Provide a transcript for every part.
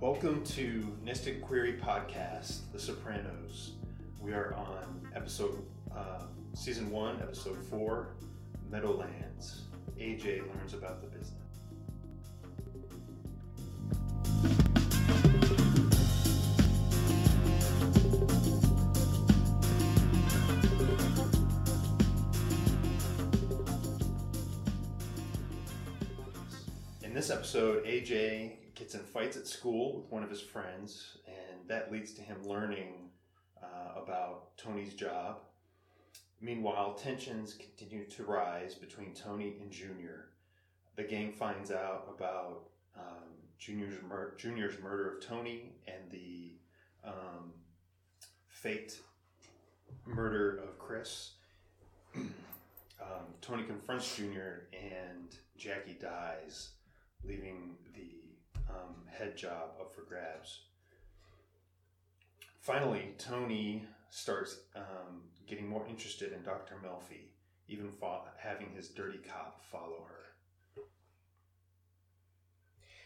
Welcome to Nistic Query Podcast, The Sopranos. We are on episode, uh, season one, episode four, Meadowlands. AJ learns about the business. In this episode, AJ gets in fights at school with one of his friends, and that leads to him learning uh, about Tony's job. Meanwhile, tensions continue to rise between Tony and Junior. The gang finds out about um, Junior's, mur- Junior's murder of Tony and the um, faked murder of Chris. um, Tony confronts Junior, and Jackie dies, leaving the um, head job up for grabs. Finally, Tony starts um, getting more interested in Dr. Melfi, even fo- having his dirty cop follow her.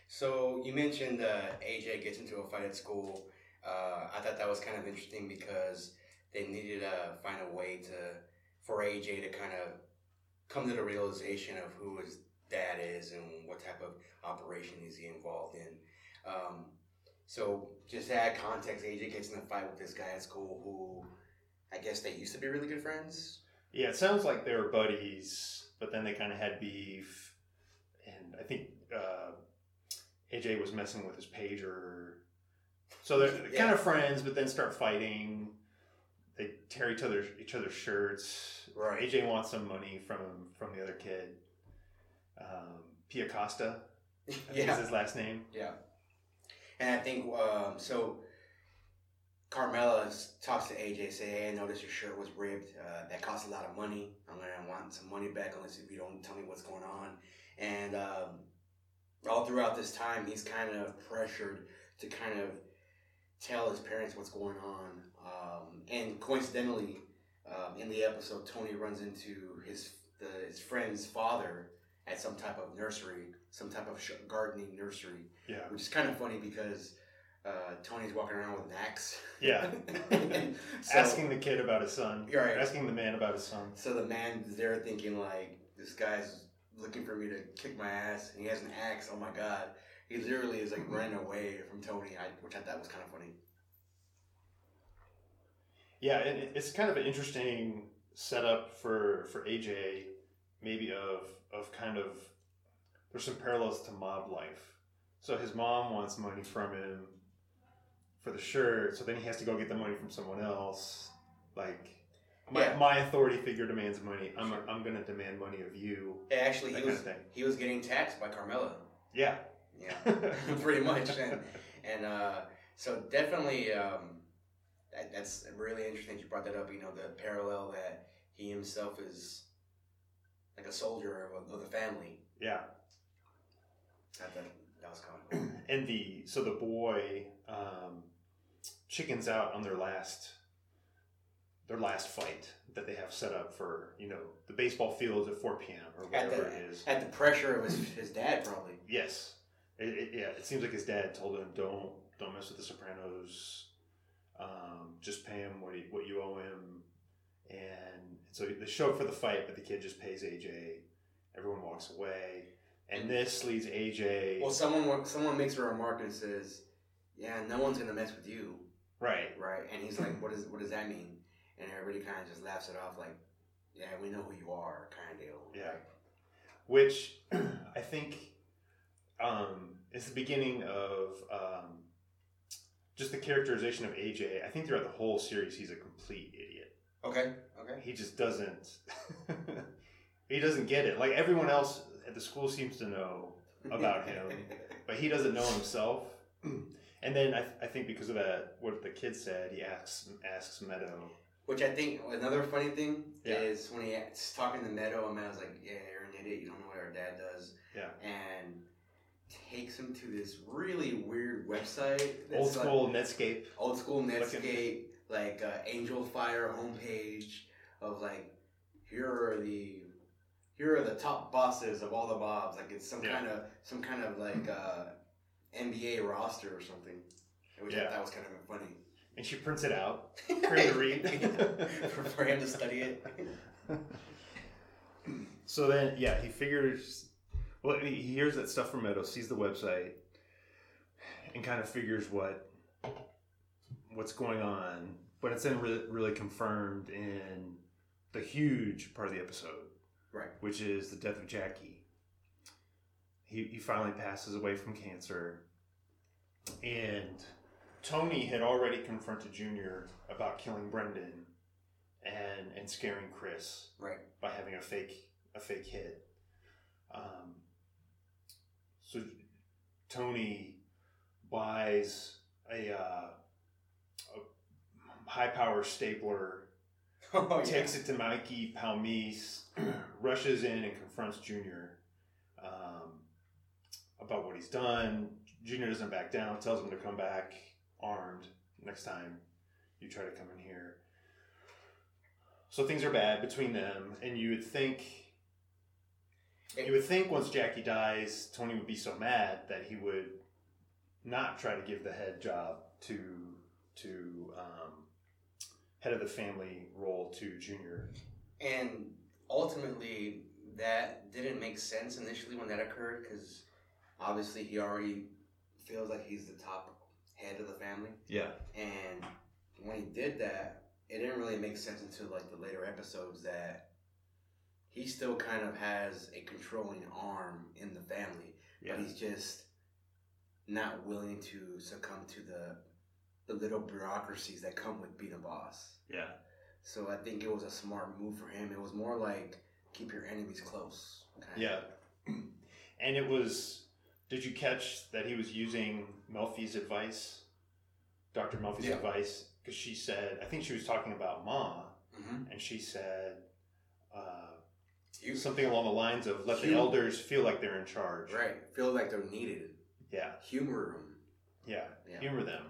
So you mentioned uh, AJ gets into a fight at school. Uh, I thought that was kind of interesting because they needed to find a way to for AJ to kind of come to the realization of who his dad is and what type of operation is he involved in. Um, so just to add context, AJ gets in a fight with this guy at school who I guess they used to be really good friends. Yeah, it sounds like they were buddies, but then they kind of had beef. And I think uh, AJ was messing with his pager. So they're, they're Yeah. kind of friends, but then start fighting. They tear each other each other's shirts. Right. AJ wants some money from from the other kid. Um, Piocosta, think is yeah, his last name. yeah. And I think um, so. Carmela talks to AJ, say, "Hey, I noticed your shirt was ripped. Uh, that costs a lot of money. I'm gonna want some money back unless you don't tell me what's going on." And um, all throughout this time, he's kind of pressured to kind of tell his parents what's going on. Um, and coincidentally, um, in the episode, Tony runs into his the, his friend's father at some type of nursery, some type of gardening nursery, Yeah, which is kind of funny because uh, Tony's walking around with an axe. yeah. So, asking the kid about his son. You're right. Asking the man about his son. So the man is there thinking like, this guy's looking for me to kick my ass, and he has an axe. Oh my god! He literally is like running away from Tony, I, which I thought was kind of funny. Yeah, and it's kind of an interesting setup for for AJ, maybe of of kind of there's some parallels to mob life. So his mom wants money from him for the shirt, so then he has to go get the money from someone else. Like my, Yeah. my authority figure demands money. I'm I'm going to demand money of you. Actually, he was he was getting taxed by Carmela. Yeah. Yeah, pretty much. And and uh, so definitely, um, that, that's really interesting. that You brought that up. You know, the parallel that he himself is like a soldier of, of the family. yeah. I thought that was kind of cool. and the so the boy um, chickens out on their last their last fight that they have set up for you know the baseball field at 4 p.m. or whatever the, it is. at the pressure of his, his dad, probably. yes, it, it, yeah. It seems like his dad told him don't don't mess with the Sopranos. Um, just pay him what he, what you owe him. And so they show up for the fight, but the kid just pays AJ. Everyone walks away, and this leads AJ. Well, someone someone makes a remark and says, "Yeah, no one's gonna mess with you, right, right?" And he's like, "What does what does that mean?" And everybody kind of just laughs it off, like, "Yeah, we know who you are," kind of deal. Yeah. which I think um, is the beginning of um, just the characterization of AJ. I think throughout the whole series, he's a complete idiot. Okay. Okay. He just doesn't. he doesn't get it. Like everyone else at the school seems to know about him, but he doesn't know himself. And then I, I think because of that, what the kid said, he asks asks Meadow. Which I think another funny thing Yeah. is when he's talking to Meadow, and Meadow's like, "Yeah, you're an idiot. You don't know what our dad does," Yeah, and takes him to this really weird website. old that's like- school Netscape. old school Looking- Netscape, like uh, Angelfire homepage of like, here are the here are the top bosses of all the mobs. Like it's some Yeah. kind of some kind of like uh, NBA roster or something, which Yeah. I thought was kind of funny. and she prints it out for him to read. for, for him to study it. so then, yeah, he figures. Well, he hears that stuff from Meadows, sees the website, and kind of figures what what's going on. But it's then re- really confirmed in the huge part of the episode, Right. which is the death of Jackie. He, he finally passes away from cancer, and Tony had already confronted Junior about killing Brendan and and scaring Chris Right. by having a fake a fake hit. Um, so Tony buys a, uh, a high power stapler, Oh, takes it to Mikey Palmice, rushes in and confronts Junior um, about what he's done. Junior doesn't back down, tells him to come back armed next time you try to come in here. So things are bad between them, and you would think you would think once Jackie dies, Tony would be so mad that he would not try to give the head job to to um, head of the family role to Junior. And ultimately, that didn't make sense initially when that occurred because obviously he already feels like he's the top head of the family. Yeah, And when he did that, it didn't really make sense until like the later episodes that he still kind of has a controlling arm in the family, yeah, but he's just not willing to succumb to the the little bureaucracies that come with being a boss. yeah, So I think it was a smart move for him. It was more like keep your enemies close. yeah. And it was. Did you catch that he was using Melfi's advice, Doctor Melfi's Yeah. advice? Because she said, I think she was talking about Ma, Mhm. and she said uh, You something along the lines of "Let the elders feel like they're in charge." right feel like they're needed. Yeah, Humor them yeah, Yeah. humor them.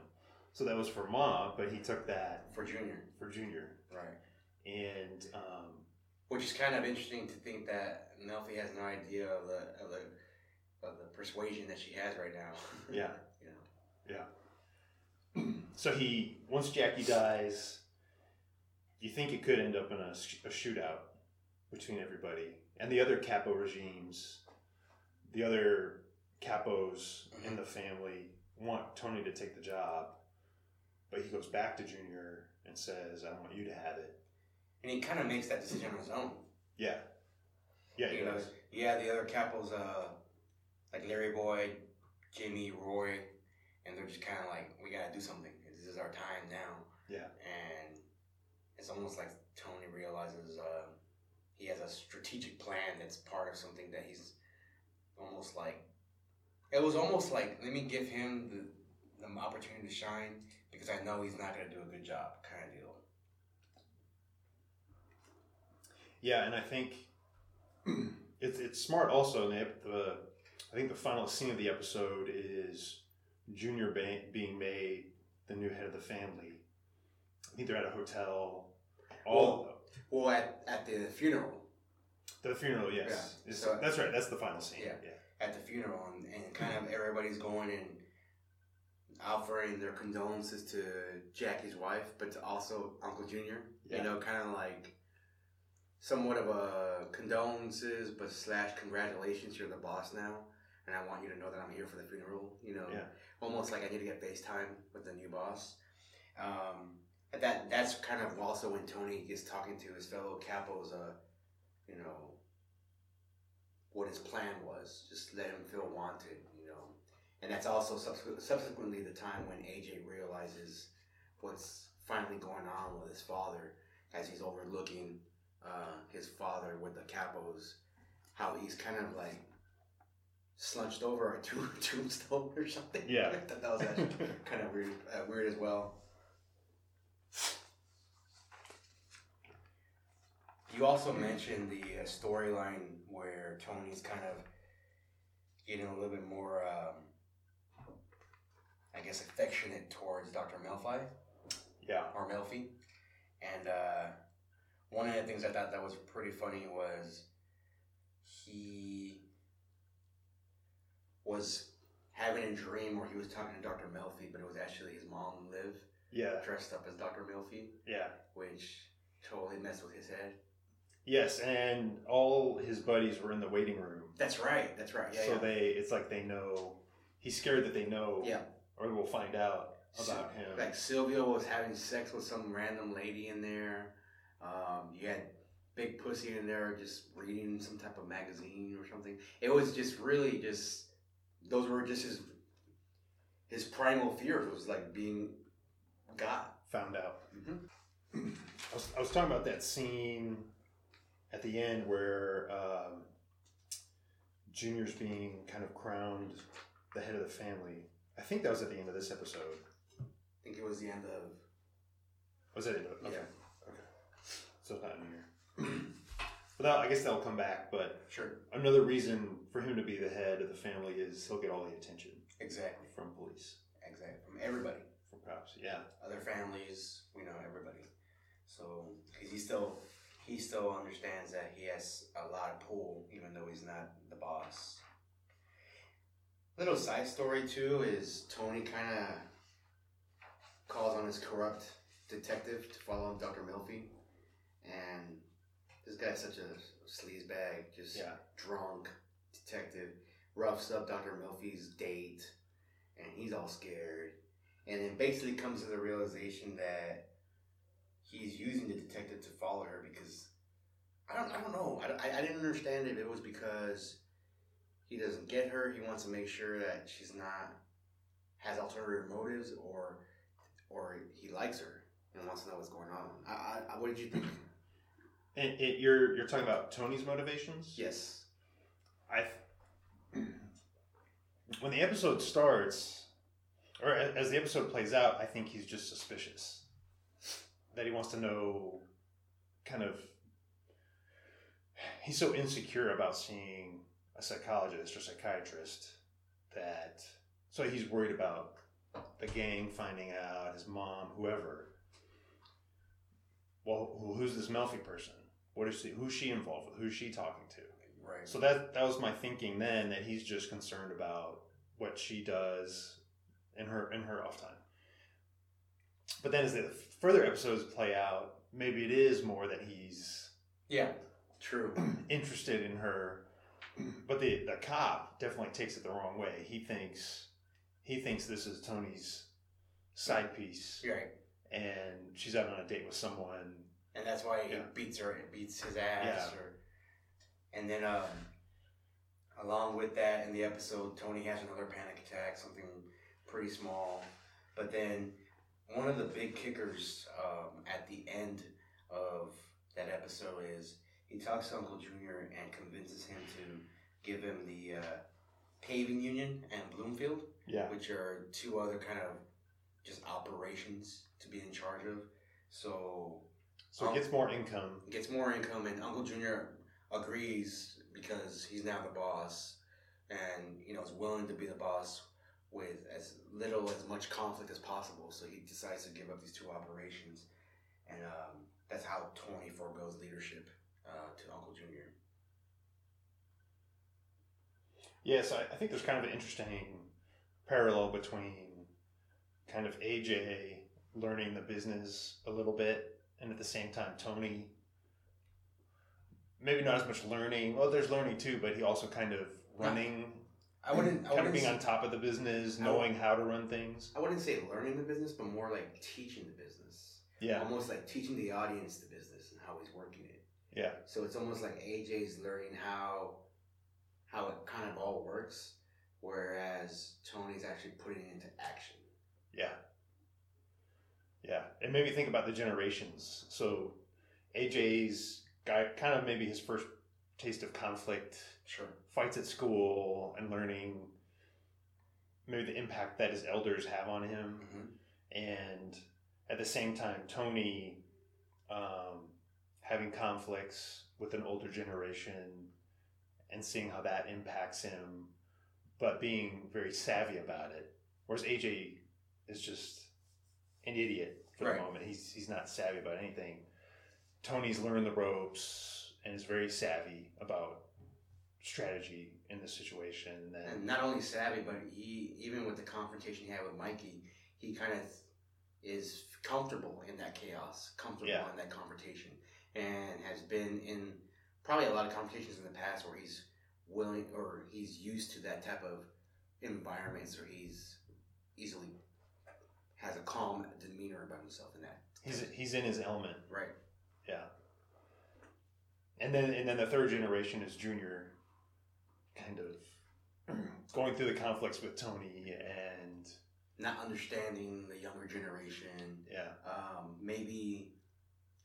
So that was for Ma, but he took that for Junior. for Junior, Right. and um, Which is kind of interesting to think that Melfi has no idea of the of the of the persuasion that she has right now. yeah. you know. So he once Jackie dies, you think it could end up in a, sh- a shootout between everybody and the other capo regimes. The other capos in the family want Tony to take the job, but he goes back to Junior and says, "I want you to have it." And he kind of makes that decision on his own. Yeah, yeah, he you know, does. yeah, the other couples, uh, like Larry Boy, Jimmy, Roy, and they're just kind of like, we gotta do something. This is our time now. Yeah. And it's almost like Tony realizes uh, he has a strategic plan that's part of something that he's almost like. It was almost like let me give him the, the opportunity to shine because I know he's not gonna do a good job, kind of deal. Yeah, and I think it's it's smart also. And the, I think the final scene of the episode is Junior ba- being made the new head of the family. I think they're at a hotel. All Well, at, at the funeral, the funeral, yes, Yeah, so- that's right. That's the final scene. Yeah. yeah, at the funeral and, and kind of everybody's going and offering their condolences to Jackie's wife, but to also Uncle Junior. Yeah. You know, kind of like somewhat of a condolences, but slash congratulations, you're the boss now, and I want you to know that I'm here for the funeral. You know, Yeah. almost like I need to get FaceTime with the new boss. Um, that that's kind of also when Tony is talking to his fellow capos. Uh, you know, what his plan was. Just let him feel wanted. And that's also subsequent, subsequently the time when AJ realizes what's finally going on with his father as he's overlooking uh, his father with the capos, how he's kind of like slunched over a tomb- tombstone or something. Yeah. I thought that was actually kind of weird, uh, weird as well. You also mentioned the uh, storyline where Tony's kind of getting a little bit more, um, I guess, affectionate towards Dr. Melfi yeah, or Melfi. And uh, one of the things I thought that was pretty funny was he was having a dream where he was talking to Dr. Melfi, but it was actually his mom, Liv, Yeah, dressed up as Dr. Melfi, yeah. which totally messed with his head. Yes, and all his buddies were in the waiting room. That's right. That's right. Yeah. so yeah. they, it's like they know. He's scared that they know. Yeah. Or we'll find out about him. Like Silvio was having sex with some random lady in there. Um, you had Big Pussy in there just reading some type of magazine or something. It was just really just those were just his his primal fears was like being got. found out. Mm-hmm. I was, I was talking about that scene at the end where um, Junior's being kind of crowned the head of the family. I think that was at the end of this episode. I think it was the end of Was that it? Okay. Yeah. Okay. So it's not in here. but that, I guess that'll come back. But sure another reason for him to be the head of the family is he'll get all the attention exactly from police, exactly from everybody. from cops. Yeah. other families, we know everybody. So, because he still, he still understands that he has a lot of pull, even though he's not the boss. Little side story too is Tony kind of calls on his corrupt detective to follow Dr. Melfi, and this guy's such a sleazebag, just Yeah. drunk detective, roughs up Dr. Melfi's date, and he's all scared and then basically comes to the realization that he's using the detective to follow her because I don't I don't know I, I, I didn't understand if it was because he doesn't get her he wants to make sure that she's not has alternative motives or or he likes her and wants to know what's going on I, I, what did you think And it, you're you're talking about Tony's motivations. yes I when the episode starts, or as the episode plays out, I think he's just suspicious that he wants to know, kind of. He's so insecure about seeing a psychologist or psychiatrist that so he's worried about the gang finding out, his mom, whoever. Well, who's this Melfi person? What is she? Who's she involved with? Who's she talking to? right So that that was my thinking then that he's just concerned about what she does in her in her off time. But then as the further episodes play out, maybe it is more that he's yeah true interested in her. But the the cop definitely takes it the wrong way. He thinks he thinks this is Tony's side piece right and she's out on a date with someone. and that's why he Yeah. beats her, and beats his ass. Yeah. Or, and then, um, along with that, in the episode, Tony has another panic attack, something pretty small. But then, one of the big kickers um, at the end of that episode is he talks to Uncle Junior and convinces him to give him the uh, paving union and Bloomfield Yeah. which are two other kind of just operations to be in charge of. So So it gets more income. he gets more income, and Uncle Junior agrees because he's now the boss, and you know is willing to be the boss with as little as much conflict as possible. So he decides to give up these two operations, and um, that's how Tony forgoes leadership uh, to Uncle Junior. Yes, I, I think there's kind of an interesting parallel between kind of AJ learning the business a little bit, and at the same time Tony maybe not as much learning. Well, there's learning too, but he also kind of running, I wouldn't. I kind of wouldn't being s- on top of the business, knowing how to run things. I wouldn't say learning the business, but more like teaching the business. Yeah, almost like teaching the audience the business and how he's working it. Yeah, So it's almost like AJ's learning how how it kind of all works, whereas Tony's actually putting it into action. yeah, yeah. And maybe think about the generations. So AJ's guy, kind of maybe his first taste of conflict Sure. fights at school and learning maybe the impact that his elders have on him hmm and at the same time tony um, having conflicts with an older generation and seeing how that impacts him but being very savvy about it whereas aj is just an idiot for Right. the moment he's, he's not savvy about anything tony's learned the ropes and is very savvy about strategy in this situation. Then And not only savvy, but he even with the confrontation he had with Mikey, he kind of is comfortable in that chaos, comfortable Yeah. in that confrontation, and has been in probably a lot of confrontations in the past where he's willing or he's used to that type of environments, or he's easily has a calm demeanor about himself in that. he's he's in his element. Right. Yeah. And then and then the third generation is Junior, kind of going through the conflicts with Tony and Not understanding the younger generation, yeah um, maybe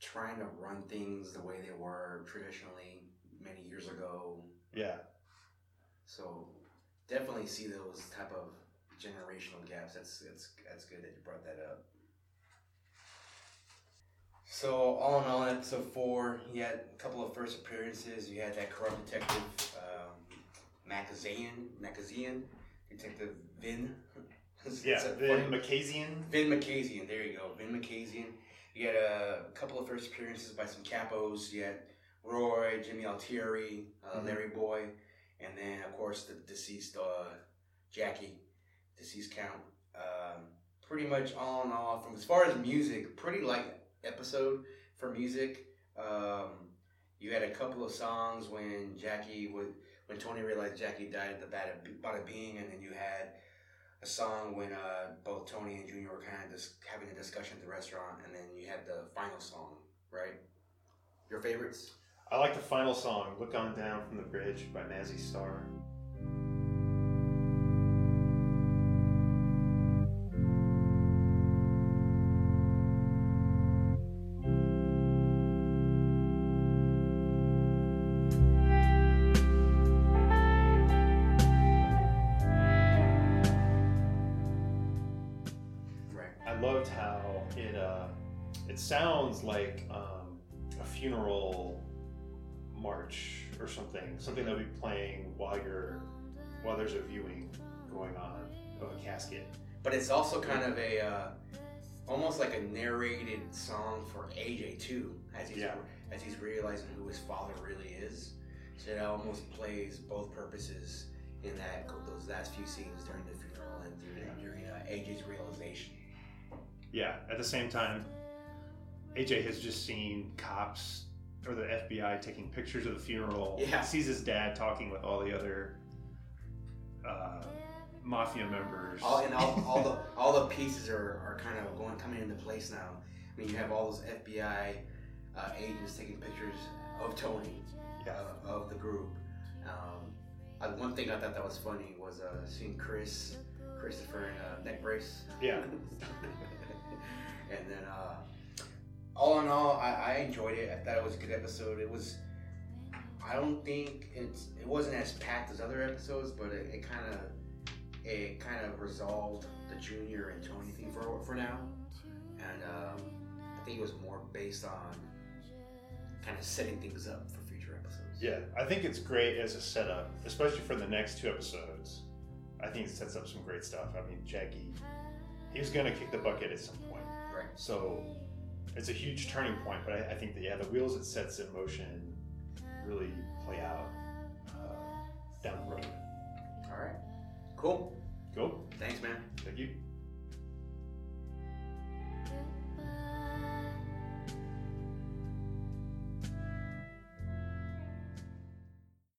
trying to run things the way they were traditionally many years ago. yeah So definitely see those type of generational gaps. That's that's that's good that you brought that up. So all in all, episode four, you had a couple of first appearances. You had that corrupt detective, um, Makazian, Makazian, Detective Vin. It's yeah. Then funny-. Vin Makazian, there you go, Vin Makazian. You had a couple of first appearances by some capos. You had Roy, Jimmy Altieri, uh, Mhm. Larry Boy, and then of course the deceased uh, Jackie, deceased count. Um, pretty much all in all, from as far as music, pretty light episode for music. Um, you had a couple of songs when Jackie would, when Tony realized Jackie died at the Bada, Bada Bing, and then you had a song when uh, both Tony and Junior were kind of dis- having a discussion at the restaurant, and had the final song, right? Your favorites? I like the final song, "Look On Down from the Bridge" by Mazzy Star. Or something, something they'll be playing while you're while there's a viewing going on of a casket. But it's also kind of a uh, almost like a narrated song for AJ too, as he's Yeah. as he's realizing who his father really is. So it almost plays both purposes in that those last few scenes during the funeral and during, Yeah. during uh, AJ's realization. Yeah. At the same time, AJ has just seen cops or the FBI taking pictures of the funeral. Yeah. Sees his dad talking with all the other uh, mafia members. All and all, all the all the pieces are, are kind of going coming into place now. I mean, you have all those FBI uh, agents taking pictures of Tony, Yeah. uh, of the group. Um, uh, one thing I thought that was funny was uh, seeing Chris, Christopher in a neck brace. Yeah. and then, uh, all in all, I, I enjoyed it. I thought it was a good episode. It was. I don't think it's it wasn't as packed as other episodes, but it, kind of it kind of resolved the Junior and Tony thing for for now, and um, I think it was more based on kind of setting things up for future episodes. Yeah, I think it's great as a setup, especially for the next two episodes. I think it sets up some great stuff. I mean, Jackie, he was going to kick the bucket at some point. Right. So it's a huge turning point, but I, I think that, yeah, the wheels it sets in motion really play out uh, down the road. All right. Cool. Cool. Thanks, man. Thank you.